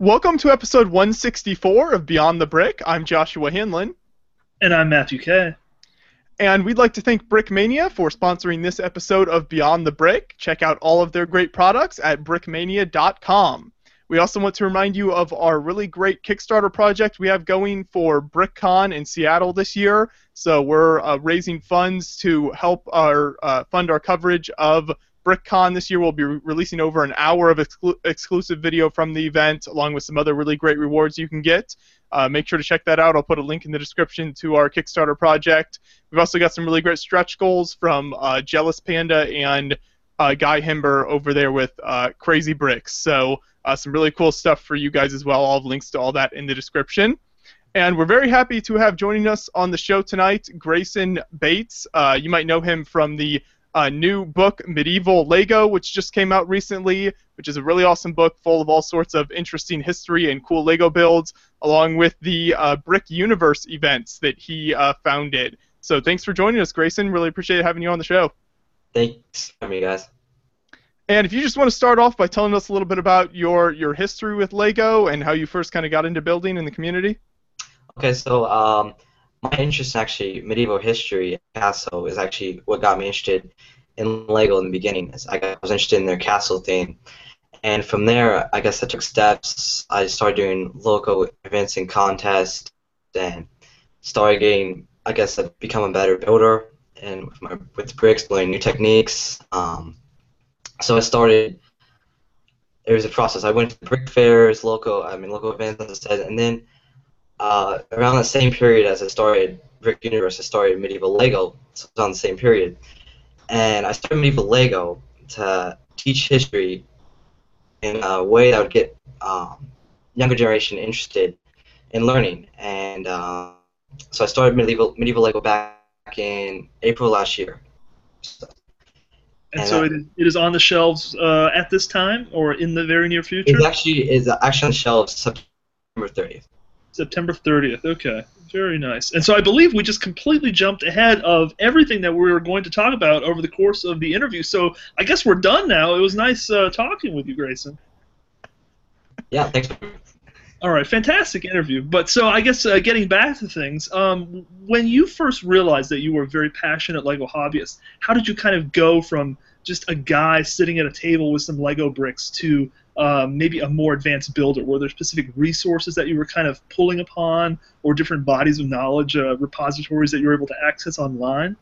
Welcome to episode 164 of Beyond the Brick. I'm Joshua Hanlon. And I'm Matthew Kay. And we'd like to thank Brickmania for sponsoring this episode of Beyond the Brick. Check out all of their great products at brickmania.com. We also want to remind you of our really great Kickstarter project we have going for BrickCon in Seattle this year. So we're uh, raising funds to help our uh, fund our coverage of BrickCon this year. We'll be re- releasing over an hour of exclu- exclusive video from the event, along with some other really great rewards you can get. Uh, make sure to check that out. I'll put a link in the description to our Kickstarter project. We've also got some really great stretch goals from uh, Jealous Panda and uh, Guy Himber over there with uh, Crazy Bricks. So uh, some really cool stuff for you guys as well. I'll have links to all that in the description. And we're very happy to have joining us on the show tonight Greyson Beights. Uh, you might know him from the uh, new book, Medieval Lego, which just came out recently, which is a really awesome book full of all sorts of interesting history and cool Lego builds, along with the uh, Brick Universe events that he uh, founded. So thanks for joining us, Greyson. Really appreciate having you on the show. Thanks for me, guys. And if you just want to start off by telling us a little bit about your your history with Lego and how you first kind of got into building in the community. Okay, so um, my interest in actually medieval history and castle is actually what got me interested in Lego in the beginning. I, I was interested in their castle theme, and from there, I guess I took steps. I started doing local events and contests, and started getting, I guess, I've become a better builder and with, my, with bricks, learning new techniques. Um, so I started. It was a process. I went to brick fairs, local, I mean, local events, as I said, and then uh, around the same period as I started Brick Universe, I started Medieval Lego. So it was on the same period, and I started Medieval Lego to teach history in a way that would get um, younger generation interested in learning. And uh, so I started Medieval Medieval Lego back in April last year. So, And, And, so uh, it is, it is on the shelves uh, at this time or in the very near future? it actually is actually on the shelves September 30th. September 30th. Okay. Very nice. And so I believe we just completely jumped ahead of everything that we were going to talk about over the course of the interview. So I guess we're done now. It was nice uh, talking with you, Greyson. Yeah, thanks. All right, fantastic interview. But so I guess uh, getting back to things, um, when you first realized that you were a very passionate Lego hobbyist, how did you kind of go from just a guy sitting at a table with some Lego bricks to uh, maybe a more advanced builder? Were there specific resources that you were kind of pulling upon, or different bodies of knowledge, uh, repositories that you were able to access online?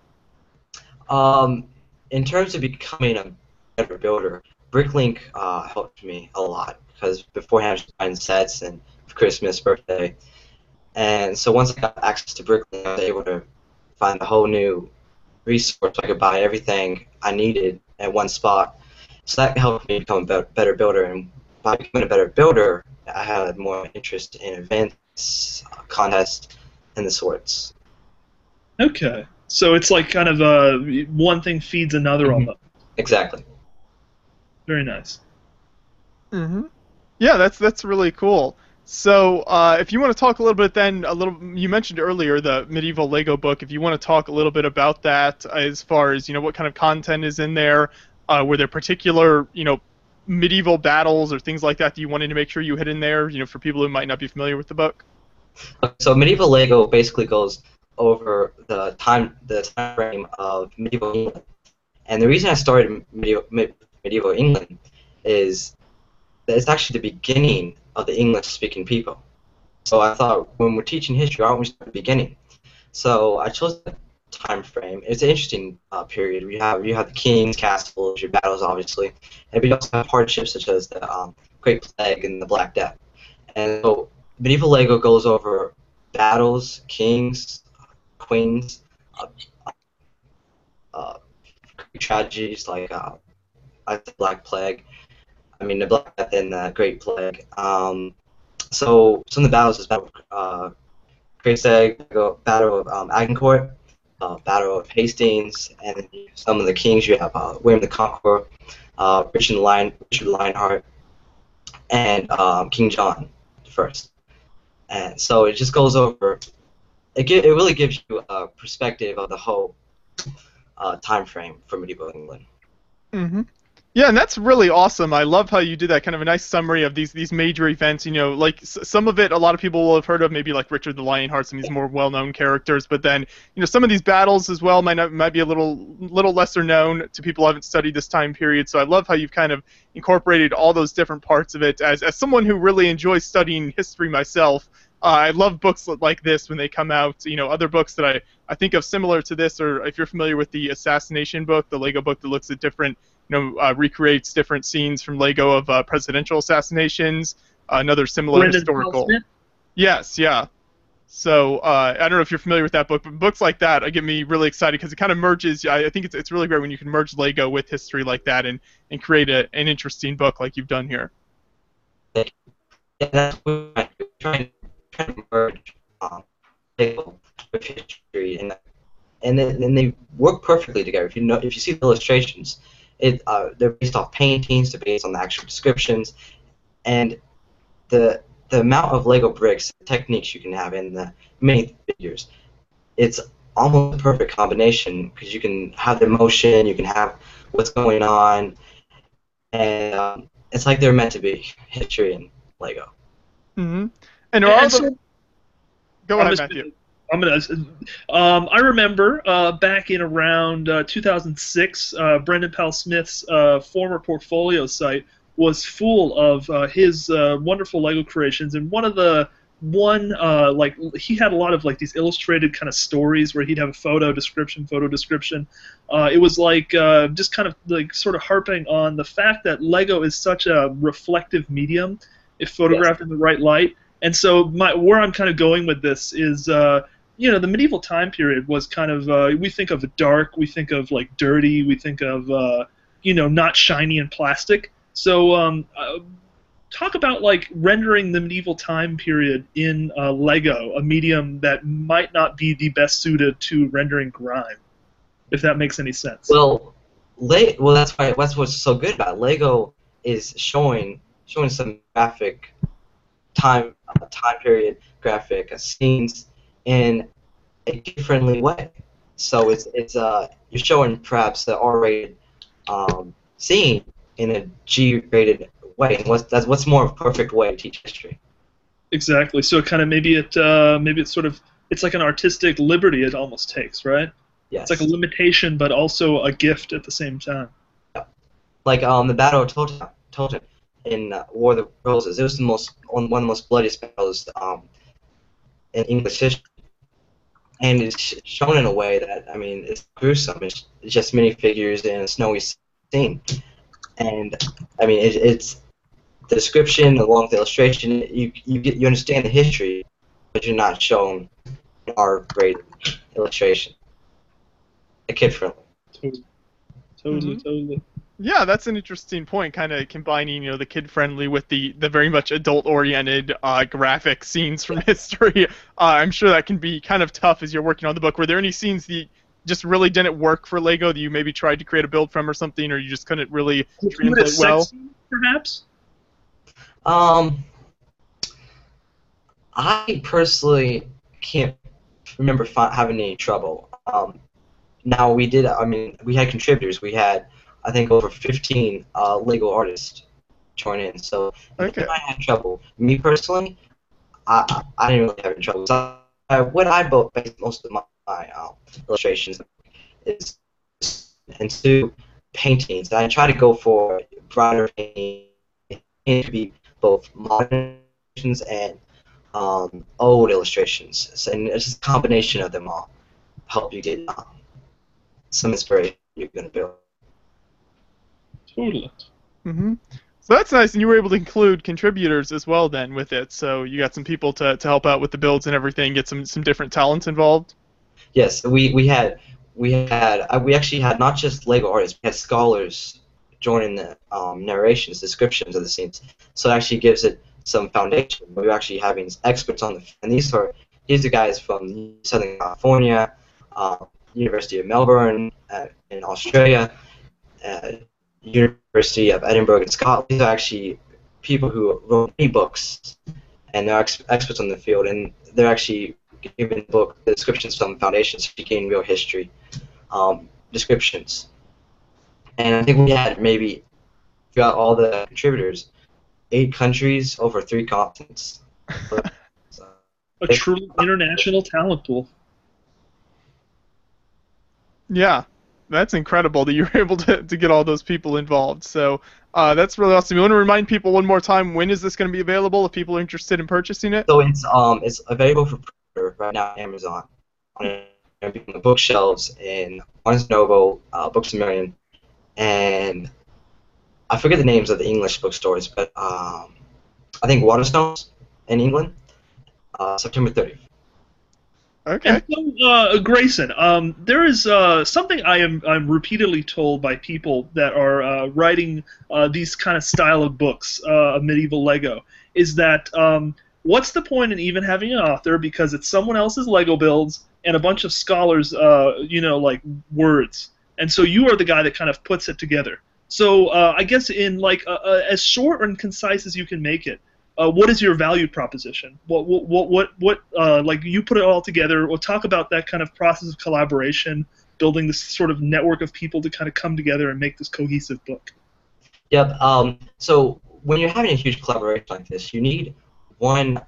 Um, in terms of becoming a better builder, Bricklink uh, helped me a lot because beforehand I was buying sets and Christmas, birthday, and so once I got access to Bricklink, I was able to find a whole new resource. I could buy everything I needed at one spot. So that helped me become a better builder, and by becoming a better builder, I had more interest in events, uh, contests, and the sorts. Okay, so it's like kind of uh, one thing feeds another Mhm. almost. Exactly. Very nice. Mm-hmm. Yeah, that's that's really cool. So, uh, if you want to talk a little bit, then a little, you mentioned earlier the medieval Lego book. If you want to talk a little bit about that, as far as you know, what kind of content is in there, uh, were there particular, you know, medieval battles or things like that that you wanted to make sure you hit in there, you know, for people who might not be familiar with the book? So medieval Lego basically goes over the time the time frame of medieval England, and the reason I started medieval, medieval England is that it's actually the beginning of the English-speaking people. So I thought when we're teaching history, don't we at the beginning? So I chose time frame. It's an interesting uh, period. You have you have the kings, castles, your battles, obviously, and we also have hardships such as the um, Great Plague and the Black Death. And so medieval Lego goes over battles, kings, queens, uh, uh, tragedies like uh, like the Black Plague. I mean the Black Death and the Great Plague. Um, so some of the battles is battle, uh, Great Plague, Battle of um, Agincourt, uh, Battle of Hastings, and some of the kings. You have uh, William the Conqueror, uh, Richard Lion, Richard Lionheart, and um, King John First. And so it just goes over. It, it really gives you a perspective of the whole uh, time frame for medieval England. Mm-hmm. Yeah, and that's really awesome. I love how you did that kind of a nice summary of these these major events. You know, like s- some of it, a lot of people will have heard of, maybe like Richard the Lionheart, some of these more well-known characters. But then, you know, some of these battles as well might not, might be a little little lesser known to people who haven't studied this time period. So I love how you've kind of incorporated all those different parts of it. As as someone who really enjoys studying history myself, uh, I love books like this when they come out. You know, other books that I, I think of similar to this, or if you're familiar with the Assassination book, the Lego book that looks at different, you know, uh, recreates different scenes from Lego of uh, presidential assassinations. Uh, another similar Brendan historical. Smith? Yes, yeah. So uh, I don't know if you're familiar with that book, but books like that get me really excited because it kind of merges. I, I think it's it's really great when you can merge Lego with history like that and and create a, an interesting book like you've done here. Yeah, that's what I'm trying, trying to merge um, Lego with history, and and then, then they work perfectly together. If you know, if you see the illustrations, it uh, they're based off paintings, they're based on the actual descriptions, and the the amount of Lego bricks, techniques you can have in the many figures, it's almost a perfect combination because you can have the motion, you can have what's going on, and um, it's like they're meant to be history and Lego. Mm-hmm. And are And all the, go I'm ahead, just Matthew. I'm gonna. Um, I remember uh, back in around uh, 2006, uh, Brendan Powell Smith's uh, former portfolio site was full of uh, his uh, wonderful Lego creations, and one of the one uh, like he had a lot of like these illustrated kind of stories where he'd have a photo description, photo description. Uh, it was like uh, just kind of like sort of harping on the fact that Lego is such a reflective medium if photographed in the right light. And so my where I'm kind of going with this is. Uh, you know the medieval time period was kind of uh, we think of dark we think of like dirty we think of uh, you know not shiny and plastic so um, uh, talk about like rendering the medieval time period in uh, lego a medium that might not be the best suited to rendering grime if that makes any sense Well, Le- well that's why that's what's so good about. Lego is showing showing some graphic time uh, time period graphic uh, scenes in a kid-friendly way. So it's it's uh you're showing perhaps the R-rated um, scene in a G-rated way. And what's that's what's more of a perfect way to teach history. exactly so it kind of maybe it uh, maybe it's sort of it's like an artistic liberty it almost takes right Yes. it's like a limitation but also a gift at the same time like um the Battle of Towton in uh, War of the Roses. It was the most one one of the most bloodiest battles um in English history, and it's shown in a way that I mean it's gruesome. It's, it's just minifigures in a snowy scene, and I mean it, it's the description along with the illustration. You you get you understand the history, but you're not shown our great illustration. A kid friendly. Totally, totally, Mhm. totally. Yeah, that's an interesting point. Kind of combining, you know, the kid-friendly with the the very much adult-oriented uh, graphic scenes from history. Uh, I'm sure that can be kind of tough as you're working on the book. Were there any scenes that just really didn't work for Lego that you maybe tried to create a build from or something, or you just couldn't really Include a translate sex well? scene, perhaps. Um, I personally can't remember fi- having any trouble. Um, now we did. I mean, we had contributors. We had, I think, over 15 uh, Lego artists join in. So Okay. I had trouble. Me personally, I I I didn't really have any trouble. So, uh, what I built most of my, my uh, illustrations is into paintings. I try to go for brighter paintings. It could be both modern and um, old illustrations. So, and it's just a combination of them all help you get um, some inspiration you're going to build. Totally. hmm So that's nice, and you were able to include contributors as well then with it. So you got some people to, to help out with the builds and everything, get some some different talents involved. Yes, we, we had we had uh, we actually had not just Lego artists, we had scholars joining the um, narrations, descriptions of the scenes. So it actually gives it some foundation. We're actually having experts on the and these are these are guys from Southern California, uh, University of Melbourne uh, in Australia, uh, University of Edinburgh in Scotland. These are actually people who wrote many books, and they're ex- experts on the field, and they're actually giving the book the descriptions from foundations to gain real history um, descriptions. And I think we had maybe throughout all the contributors, eight countries over three continents. So, A true international talent pool. Yeah, that's incredible that you were able to, to get all those people involved. So uh, that's really awesome. You want to remind people one more time when is this going to be available if people are interested in purchasing it? so it's um it's available for pre-order right now on Amazon, on the bookshelves in Barnes Noble, uh, Books a Million, and I forget the names of the English bookstores, but um, I think Waterstones in England, uh, September 30th. Okay. And so, uh, Greyson, um, there is uh, something I am I'm repeatedly told by people that are uh, writing uh, these kind of style of books uh, medieval Lego is that um, what's the point in even having an author because it's someone else's Lego builds and a bunch of scholars, uh, you know, like words, and so you are the guy that kind of puts it together. So uh, I guess in like as short and concise as you can make it, uh, what is your value proposition? What what what what, uh, like you put it all together? We'll talk about that kind of process of collaboration, building this sort of network of people to kind of come together and make this cohesive book. Yep. Um, so when you're having a huge collaboration like this, you need one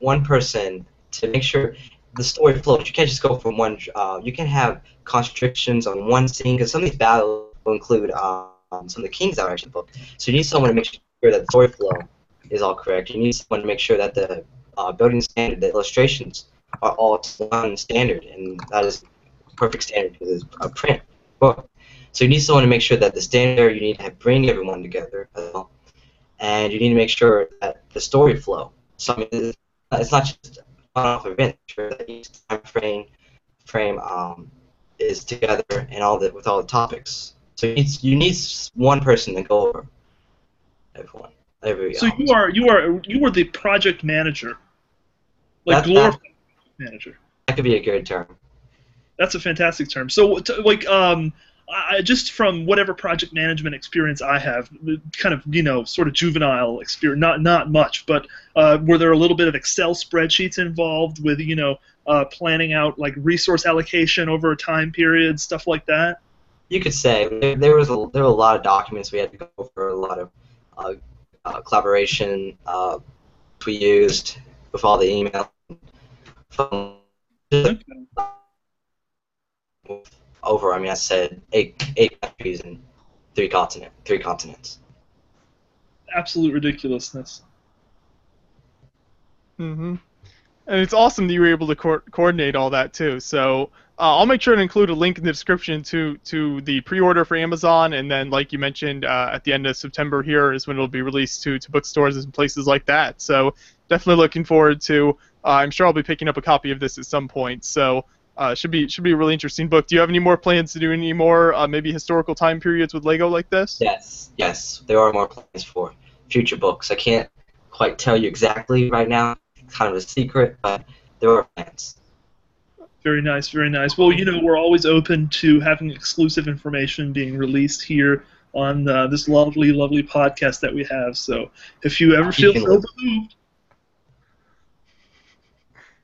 one person to make sure the story flows. You can't just go from one. Uh, you can have constrictions on one scene because some of these battles will include um, some of the kings that are actually. So you need someone to make sure that the story flow is all correct. You need someone to make sure that the uh, building standard, the illustrations are all one standard, and that is perfect standard it's a print book. So you need someone to make sure that the standard you need to bring everyone together as well, and you need to make sure that the story flow. So I mean, it's not just one-off event. Sure that each time frame frame um, is together and all the with all the topics. So you need you need one person to go over everyone. Every, So you are you are you are the project manager, like glorified manager. that could be a good term. That's a fantastic term. So, like, um, I, just from whatever project management experience I have, kind of, you know, sort of juvenile experience, not not much, but uh, were there a little bit of Excel spreadsheets involved with, you know, uh, planning out like resource allocation over a time period, stuff like that? You could say there, there was a, there were a lot of documents we had to go over, a lot of uh, uh, collaboration uh, we used with all the email from over. I mean, I said eight eight countries and three continent three continents. Absolute ridiculousness. hmm And it's awesome that you were able to co- coordinate all that too. So uh, I'll make sure to include a link in the description to to the pre-order for Amazon, and then like you mentioned, uh, at the end of September here is when it'll be released to to bookstores and places like that. So definitely looking forward to. Uh, I'm sure I'll be picking up a copy of this at some point. So. Uh, should be should be a really interesting book. Do you have any more plans to do any more uh, maybe historical time periods with Lego like this? Yes, yes, there are more plans for future books. I can't quite tell you exactly right now. It's kind of a secret, but there are plans. Very nice, very nice. Well, you know, we're always open to having exclusive information being released here on uh, this lovely, lovely podcast that we have. So if you ever feel so moved,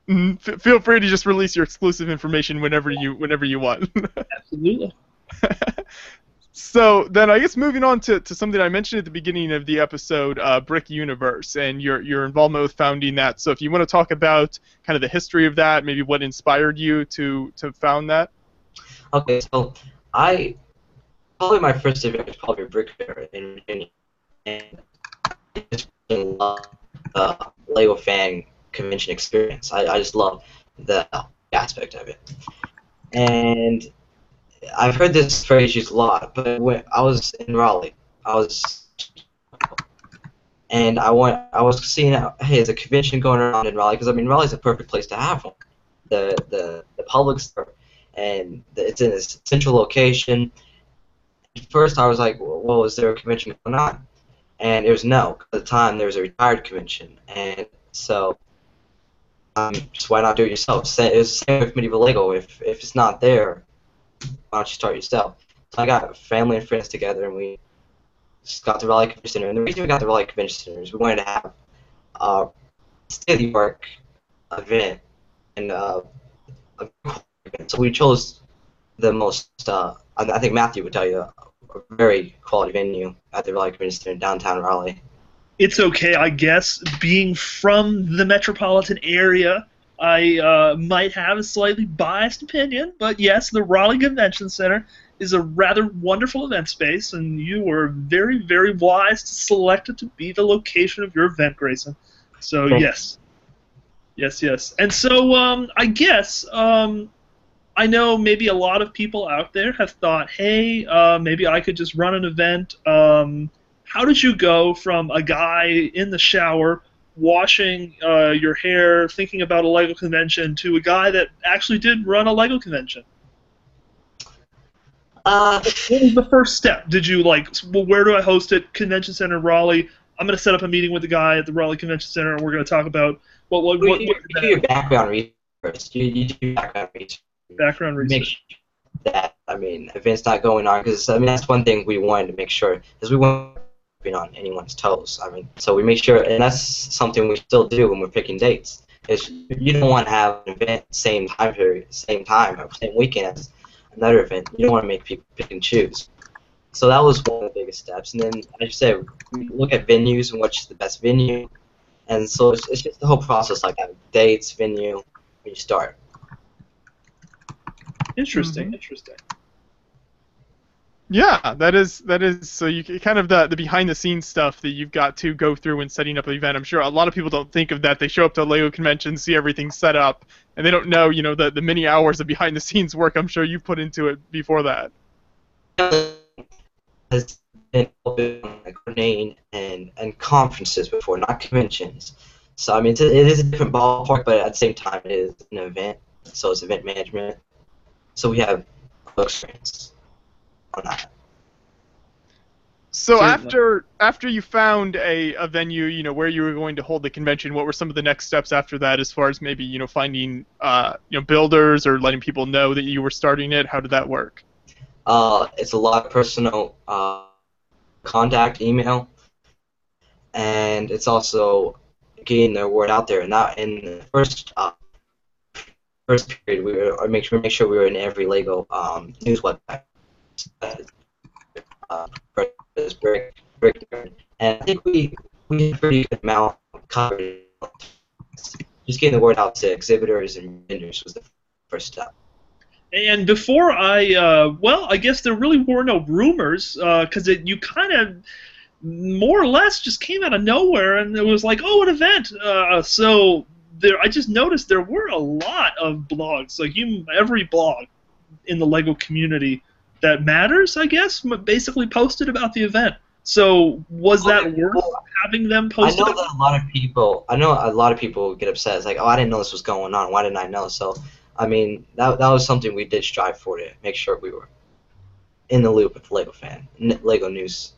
Mm, feel free to just release your exclusive information whenever you whenever you want. absolutely. so then I guess moving on to, to something I mentioned at the beginning of the episode, uh, Brick Universe, and your your involvement with founding that. So if you want to talk about kind of the history of that, maybe what inspired you to to found that. Okay, so I probably my first event was probably Brick Fair in Virginia, and I just love the Lego fan convention experience. I, I just love the aspect of it, and I've heard this phrase used a lot. But when I was in Raleigh, I was and I want I was seeing hey, there's a convention going around in Raleigh because I mean Raleigh's a perfect place to have one. The the the public's there and it's in a central location. At first, I was like, well, is there a convention going on? And it was no. At the time, there was a retired convention, and so um, just why not do it yourself? Sa- It was the same with medieval Lego. If if it's not there, why don't you start yourself? So I got family and friends together, and we just got the Raleigh Convention Center. And the reason we got the Raleigh Convention Center is we wanted to have a state art event and uh, a so we chose the most. Uh, I I think Matthew would tell you a very quality venue at the Raleigh Convention Center in downtown Raleigh. It's okay, I guess. Being from the metropolitan area, I uh, might have a slightly biased opinion, but yes, the Raleigh Convention Center is a rather wonderful event space, and you were very, very wise to select it to be the location of your event, Greyson. So yes, yes, yes. And so um, I guess um, I know maybe a lot of people out there have thought, hey, uh, maybe I could just run an event. Um, how did you go from a guy in the shower washing uh, your hair, thinking about a Lego convention, to a guy that actually did run a Lego convention? Uh, What was the first step? Did you like, well, where do I host it? Convention Center, Raleigh. I'm going to set up a meeting with the guy at the Raleigh Convention Center, and we're going to talk about what what, well, what, you, what you do your background research. You, you do background research. background Make research. sure that I mean events not going on because I mean that's one thing we wanted to make sure is we want be on anyone's toes. I mean, so we make sure, and that's something we still do when we're picking dates. Is you don't want to have an event same time period, same time, or same weekend as another event. You don't want to make people pick and choose. So that was one of the biggest steps. And then, as you said, we look at venues and what's the best venue. And so it's, it's just the whole process like that: dates, venue, when you start. Interesting, Mhm. interesting. Yeah, that is that is so you kind of the the behind the scenes stuff that you've got to go through when setting up an event. I'm sure a lot of people don't think of that. They show up to a Lego convention, see everything set up, and they don't know, you know, the the many hours of behind the scenes work I'm sure you put into it before that. has been coordinating and, and conferences before, not conventions. So I mean, it is a different ballpark, but at the same time, it is an event. So it's event management. So we have experience So Certainly. after after you found a, a venue, you know, where you were going to hold the convention, what were some of the next steps after that as far as maybe, you know, finding uh, you know, builders or letting people know that you were starting it? How did that work? Uh, it's a lot of personal uh, contact, email, and it's also getting the word out there. And that in the first uh, first period, we were make sure make sure we were in every Lego um, news website. Uh, first brick, brick, and I think we we had a pretty good amount covered. Just getting the word out to exhibitors and vendors was the first step. And before I, uh, well, I guess there really were no rumors because it you kind of more or less just came out of nowhere, and it was like, oh, an event. Uh, so there, I just noticed there were a lot of blogs, like you, every blog in the Lego community that matters, I guess, basically posted about the event. So was that worth having them I know that a lot of people. I know a lot of people get upset. It's like, oh, I didn't know this was going on. Why didn't I know? So, I mean, that that was something we did strive for to make sure we were in the loop with Lego fan, Lego news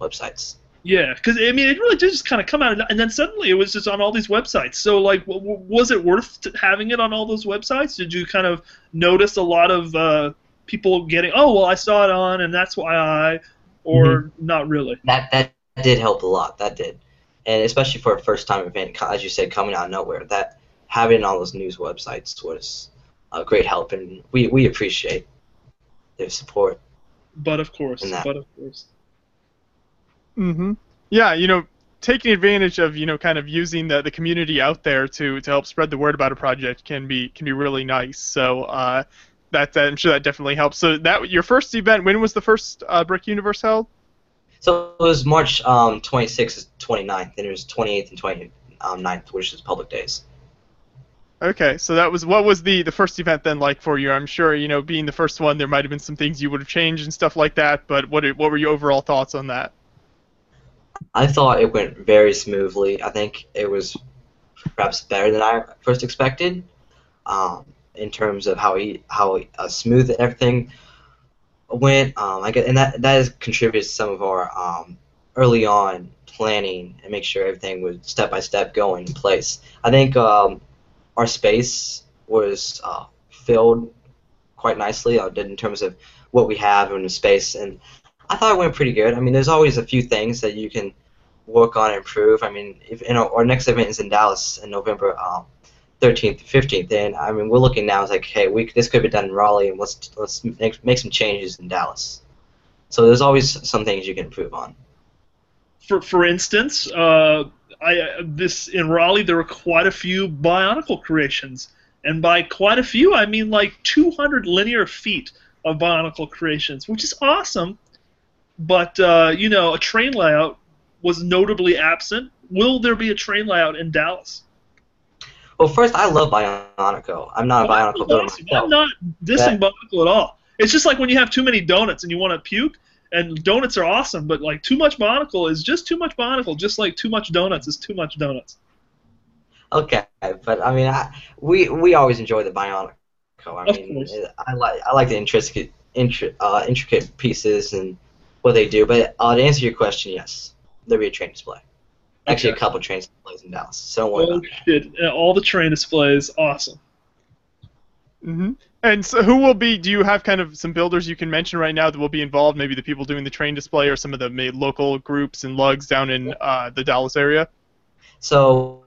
websites. Yeah, because I mean, it really did just kind of come out, and then suddenly it was just on all these websites. So, like, w- w- was it worth t- having it on all those websites? Did you kind of notice a lot of uh, people getting, oh, well, I saw it on, and that's why I, or not really? That that did help a lot. That did, and especially for a first time event, as you said, coming out of nowhere. That having all those news websites was a great help, and we we appreciate their support. But of course, And that- but of course. Mm-hmm. Yeah, you know, taking advantage of you know kind of using the, the community out there to to help spread the word about a project can be can be really nice. So uh, that, that I'm sure that definitely helps. So that your first event, when was the first uh, Brick Universe held? So it was March um, 26th, 29th, and it was 28th and 29th, which is public days. Okay, so that was what was the the first event then like for you? I'm sure you know being the first one, there might have been some things you would have changed and stuff like that. But what what were your overall thoughts on that? I thought it went very smoothly. I think it was perhaps better than I first expected, um, in terms of how he how uh, smooth everything went. Um, I get, and that that has contributed to some of our um, early on planning and make sure everything was step by step going in place. I think um, our space was uh, filled quite nicely uh, in terms of what we have in the space and I thought it went pretty good. I mean, there's always a few things that you can work on and improve. I mean, if know, our next event is in Dallas in November um, 13th to 15th, and I mean, we're looking now. It's like, hey, we this could be done in Raleigh, and let's let's make, make some changes in Dallas. So there's always some things you can improve on. For for instance, uh, I uh, this in Raleigh there were quite a few Bionicle creations, and by quite a few I mean like 200 linear feet of Bionicle creations, which is awesome. But uh, you know, a train layout was notably absent. Will there be a train layout in Dallas? Well, first, I love Bionicle. I'm not a Bionicle builder myself. I'm not dissing Bionicle at all. It's just like when you have too many donuts and you want to puke. And donuts are awesome, but like too much Bionicle is just too much Bionicle. Just like too much donuts is too much donuts. Okay, but I mean, I, we we always enjoy the Bionicle. I Of mean, course. I like I like the intricate intri- uh, intricate pieces and what they do. But uh, to answer your question, yes, there'll be a train display. Actually, Okay. a couple train displays in Dallas. So don't worry Oh about that. shit! All the train displays, awesome. hmm And so, who will be? Do you have kind of some builders you can mention right now that will be involved? Maybe the people doing the train display, or some of the local groups and lugs down in uh, the Dallas area. So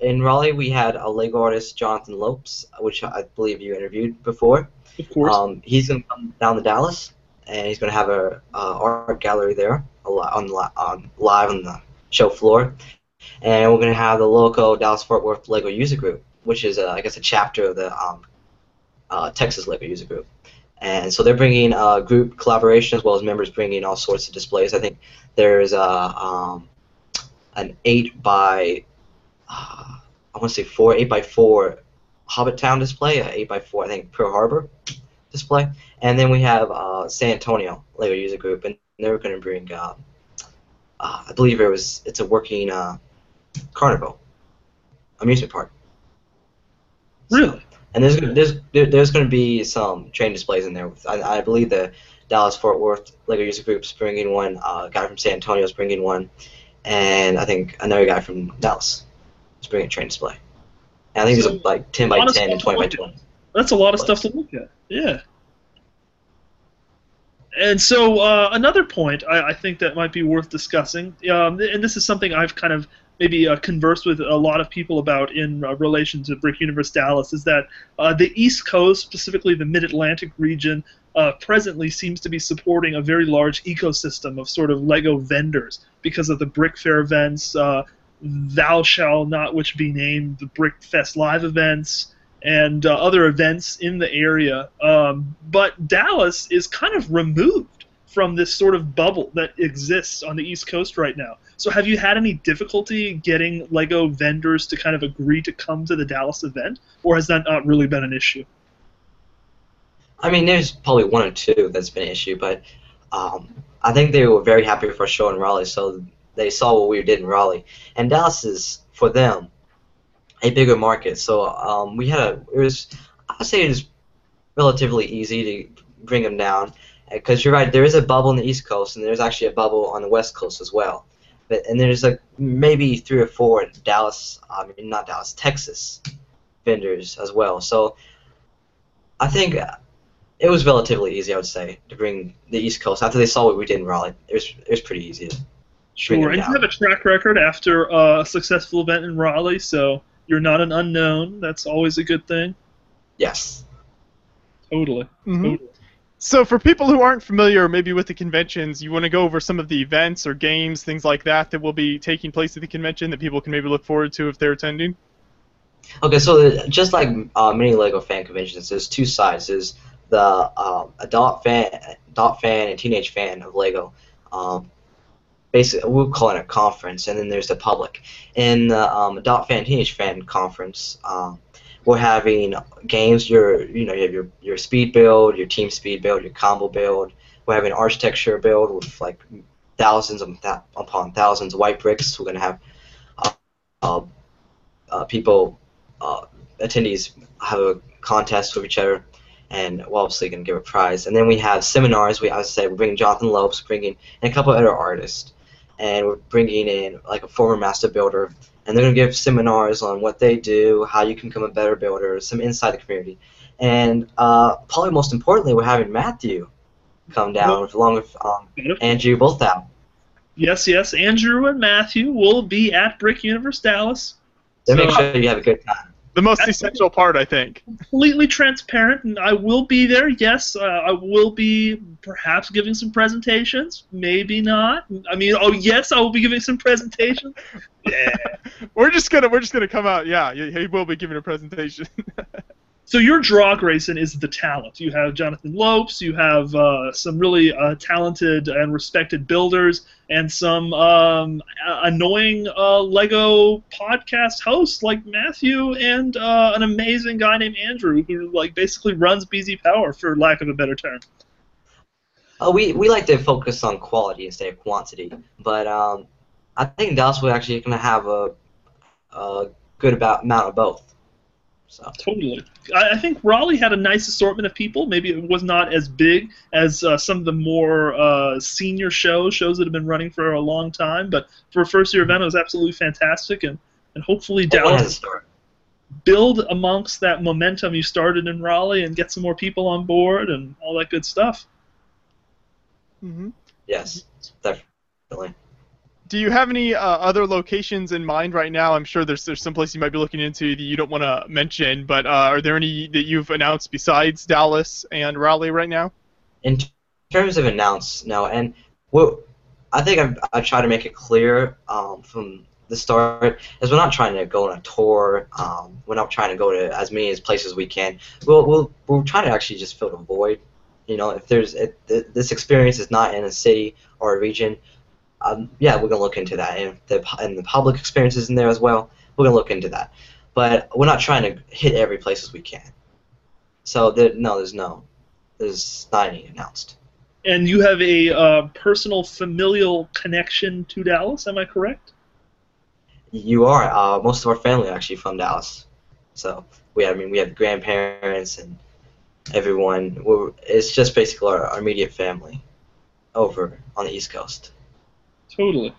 in Raleigh, we had a Lego artist, Jonathan Lopes, which I believe you interviewed before. Of course. Um, he's going to come down to Dallas, and he's going to have a uh, art gallery there, a li- on, li- on live on the show floor, and we're going to have the local Dallas Fort Worth Lego User Group, which is uh, I guess a chapter of the um, uh, Texas Lego User Group, and so they're bringing uh, group collaboration as well as members bringing all sorts of displays. I think there's a um, an eight by uh, I want to say four eight by four Hobbit Town display, a eight by four I think Pearl Harbor display, and then we have uh, San Antonio Lego User Group, and they're going to bring uh, I believe it was it's a working uh, carnival amusement park. really? And there's gonna- there's there- there's going to be some train displays in there. I, I believe the Dallas Fort Worth Lego User Group's bringing one. Uh, a guy from San Antonio is bringing one, and I think another guy from Dallas is bringing a train display. And I think So, there's like 10 by a lot of 10 and 20 by 20. That's a lot of stuff to look at. Yeah. And so uh, another point I, I think that might be worth discussing, um, and this is something I've kind of maybe uh, conversed with a lot of people about in uh, relation to Brick Universe Dallas, is that uh, the East Coast, specifically the Mid-Atlantic region, uh, presently seems to be supporting a very large ecosystem of sort of Lego vendors because of the Brick Fair events, uh, Thou Shall Not Which Be Named, the Brick Fest live events, and uh, other events in the area. Um, but Dallas is kind of removed from this sort of bubble that exists on the East Coast right now. So, have you had any difficulty getting Lego vendors to kind of agree to come to the Dallas event, or has that not really been an issue? I mean, there's probably one or two that's been an issue, but um, I think they were very happy with our show in Raleigh, so they saw what we did in Raleigh. And Dallas is, for them, a bigger market. So um, we had a, it was, I'd say it was relatively easy to bring them down. Because you're right, there is a bubble on the East Coast, and there's actually a bubble on the West Coast as well. But, and there's like maybe three or four Dallas, I mean, not Dallas, Texas vendors as well. So I think it was relatively easy, I would say, to bring the East Coast. After they saw what we did in Raleigh, it was it was pretty easy. To Sure. And you have a track record after a successful event in Raleigh, so you're not an unknown. That's always a good thing. Yes. Totally. Mhm. Totally. So, for people who aren't familiar, maybe with the conventions, you want to go over some of the events or games, things like that, that will be taking place at the convention that people can maybe look forward to if they're attending. Okay, so just like uh, many Lego fan conventions, there's two sides. There's the um, adult fan, adult fan, and teenage fan of Lego. Um, basically, we'll call it a conference, and then there's the public. In the um, adult fan, teenage fan conference, um, we're having games. Your, you know, you have your your speed build, your team speed build, your combo build. We're having architecture build with like thousands of th- upon thousands of white bricks. We're gonna have uh, uh, uh, people uh, attendees have a contest with each other, and we're obviously going to give a prize. And then we have seminars. We, as I said, we're bringing Jonathan Lopes, bringing and a couple other artists, and we're bringing in like a former master builder, and they're going to give seminars on what they do, how you can become a better builder, some inside the community, and uh, probably most importantly, we're having Matthew come down with, along with um, Andrew Bolthow. Yes, yes. Andrew and Matthew will be at Brick Universe Dallas. They make sure you have a good time. The most That's- essential part, I think. completely transparent, and I will be there. Yes, uh, I will be perhaps giving some presentations. Maybe not. I mean, oh yes, I will be giving some presentations. Yeah. We're just gonna we're just gonna come out. Yeah, he he will be giving a presentation. So your draw, Greyson, is the talent. You have Jonathan Lopes, you have uh, some really uh, talented and respected builders, and some um, annoying uh, Lego podcast hosts like Matthew, and uh, an amazing guy named Andrew who like basically runs BZ Power, for lack of a better term. Uh, we we like to focus on quality instead of quantity, but um, I think Dallas will actually going to have a, a good about amount of both. So Totally. I, I think Raleigh had a nice assortment of people. Maybe it was not as big as uh, some of the more uh, senior shows, shows that have been running for a long time. But for a first year event, it was absolutely fantastic. And, and hopefully everyone has a Dallas build amongst that momentum you started in Raleigh and get some more people on board and all that good stuff. hmm Yes, definitely. Do you have any uh, other locations in mind right now? I'm sure there's there's some place you might be looking into that you don't want to mention, but uh, are there any that you've announced besides Dallas and Raleigh right now? In terms of announce, no, and well, I think I've, I try to make it clear um, from the start is we're not trying to go on a tour. Um, we're not trying to go to as many as places we can. We'll, we'll we're trying to actually just fill the void. You know, if there's if th- this experience is not in a city or a region, um, yeah, we're gonna look into that. And the and the public experience is in there as well, we're gonna look into that. But we're not trying to hit every place as we can. So there, no, there's no, there's not any announced. And you have a uh, personal familial connection to Dallas, am I correct? You are. Uh, most of our family are actually from Dallas, so we. I mean, we have grandparents and everyone. We're, it's just basically our, our immediate family over on the East Coast. Totally.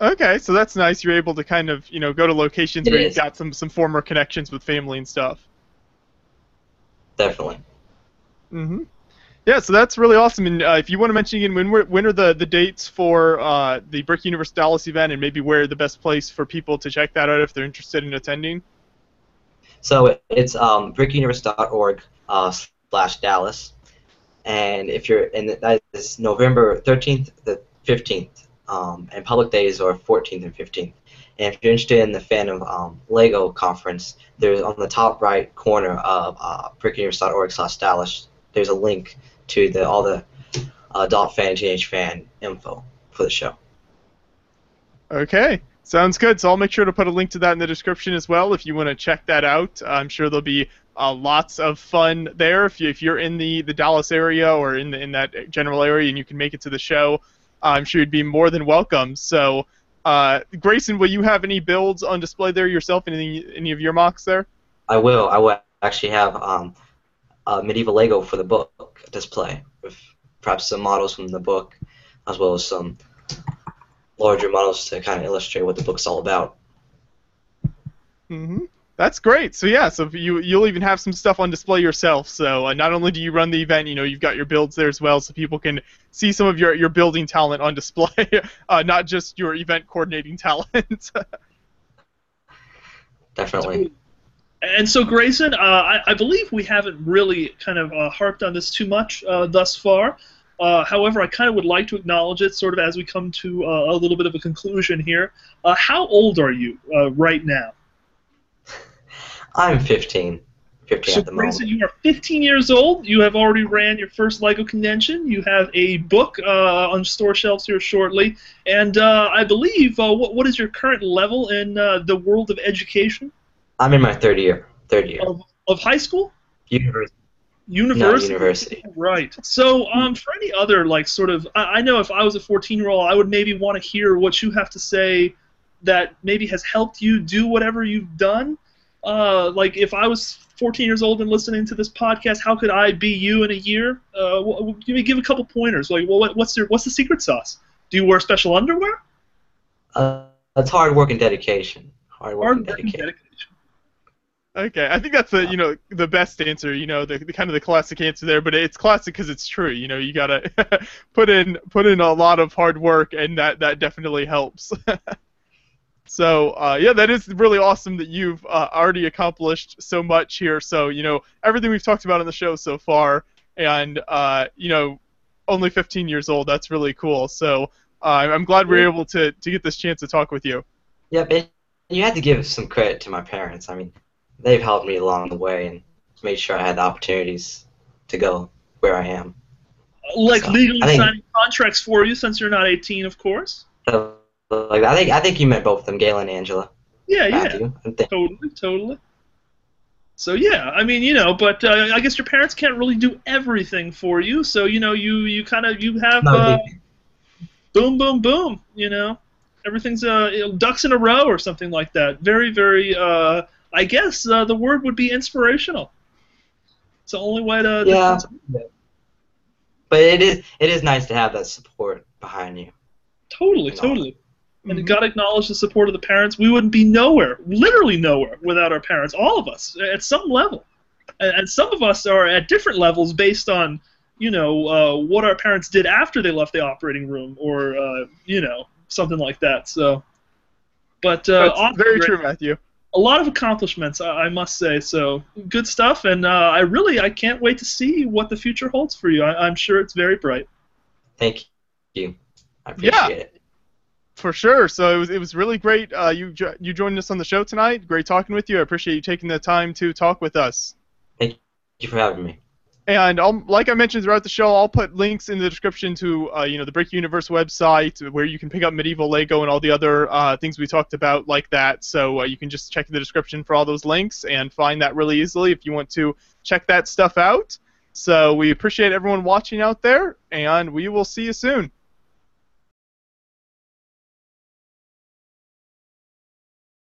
Okay, so that's nice. You're able to kind of you know go to locations It where you've got some some former connections with family and stuff. Definitely. Mm-hmm. Yeah, so that's really awesome. And uh, if you want to mention again, when were, when are the, the dates for uh, the Brick Universe Dallas event, and maybe where the best place for people to check that out if they're interested in attending? So it's um, brickuniverse.org uh, slash Dallas, and if you're in that is November 13th the 15th, um, and public days are 14th and 15th. And if you're interested in the Phantom um, Lego conference, there's on the top right corner of uh, slash Dallas. There's a link to the all the uh, adult fan, teenage fan info for the show. Okay, sounds good. So I'll make sure to put a link to that in the description as well if you want to check that out. I'm sure there'll be uh, lots of fun there if, you, if you're in the, the Dallas area or in the, in that general area and you can make it to the show. I'm sure you'd be more than welcome. So, uh, Greyson, will you have any builds on display there yourself? Anything, any of your mocks there? I will. I will actually have um, a medieval Lego for the book display with perhaps some models from the book, as well as some larger models to kind of illustrate what the book's all about. hmm That's great. So yeah, so you you'll even have some stuff on display yourself. So uh, not only do you run the event, you know you've got your builds there as well, so people can see some of your your building talent on display, uh, not just your event coordinating talent. Definitely. And so, Greyson, uh, I, I believe we haven't really kind of uh, harped on this too much uh, thus far. Uh, however, I kind of would like to acknowledge it sort of as we come to uh, a little bit of a conclusion here. Uh, how old are you uh, right now? I'm 15. 15 So, at the moment. Greyson, you are 15 years old. You have already ran your first LEGO convention. You have a book uh, on store shelves here shortly. And uh, I believe, uh, what, what is your current level in uh, the world of education? I'm in my third year. Third year. Of, of high school? University. University? University. Right. So, um, for any other like sort of, I, I know if I was a 14-year-old, I would maybe want to hear what you have to say that maybe has helped you do whatever you've done. Uh, like if I was 14 years old and listening to this podcast, how could I be you in a year? Uh, wh- wh- give me give a couple pointers. Like, well, what, what's your what's the secret sauce? Do you wear special underwear? Uh, it's hard work and dedication. Hard work Hard and work and dedication. dedication. okay, I think that's the you know the best answer. You know the, the kind of the classic answer there, but it's classic because it's true. You know you gotta put in put in a lot of hard work, and that that definitely helps. So uh, yeah, that is really awesome that you've uh, already accomplished so much here. So you know everything we've talked about on the show so far, and uh, you know only 15 years old. That's really cool. So uh, I'm glad we are able to to get this chance to talk with you. Yeah, and you had to give some credit to my parents. I mean, they've helped me along the way and made sure I had the opportunities to go where I am. Like So, legally think- signing contracts for you since you're not 18, of course. So, like I think I think you met both of them, Gail and Angela. Yeah, yeah. Matthew. I think- Totally, totally. So yeah, I mean, you know, but uh, I guess your parents can't really do everything for you. So you know, you you kind of you have uh, boom, boom, boom. You know, everything's uh, ducks in a row or something like that. Very, very. Uh, I guess uh, the word would be inspirational. It's the only way to. Yeah. But it is it is nice to have that support behind you. Totally, totally. And Mhm. got to acknowledge the support of the parents. We wouldn't be nowhere, literally nowhere, without our parents. All of us, at some level. And, and some of us are at different levels based on, you know, uh, what our parents did after they left the operating room, or uh, you know, something like that. So, but uh, That's very Rick. true, Matthew. a lot of accomplishments, I, I must say. So good stuff, and uh, I really I can't wait to see what the future holds for you. I, I'm sure it's very bright. Thank you. I Yeah. appreciate it. For sure. So it was it was really great. Uh, you jo- you joined us on the show tonight. Great talking with you. I appreciate you taking the time to talk with us. Thank you for having me. And I'll, like I mentioned throughout the show, I'll put links in the description to uh, you know the BrickUniverse website where you can pick up medieval Lego and all the other uh, things we talked about like that. So uh, you can just check the description for all those links and find that really easily if you want to check that stuff out. So we appreciate everyone watching out there, and we will see you soon.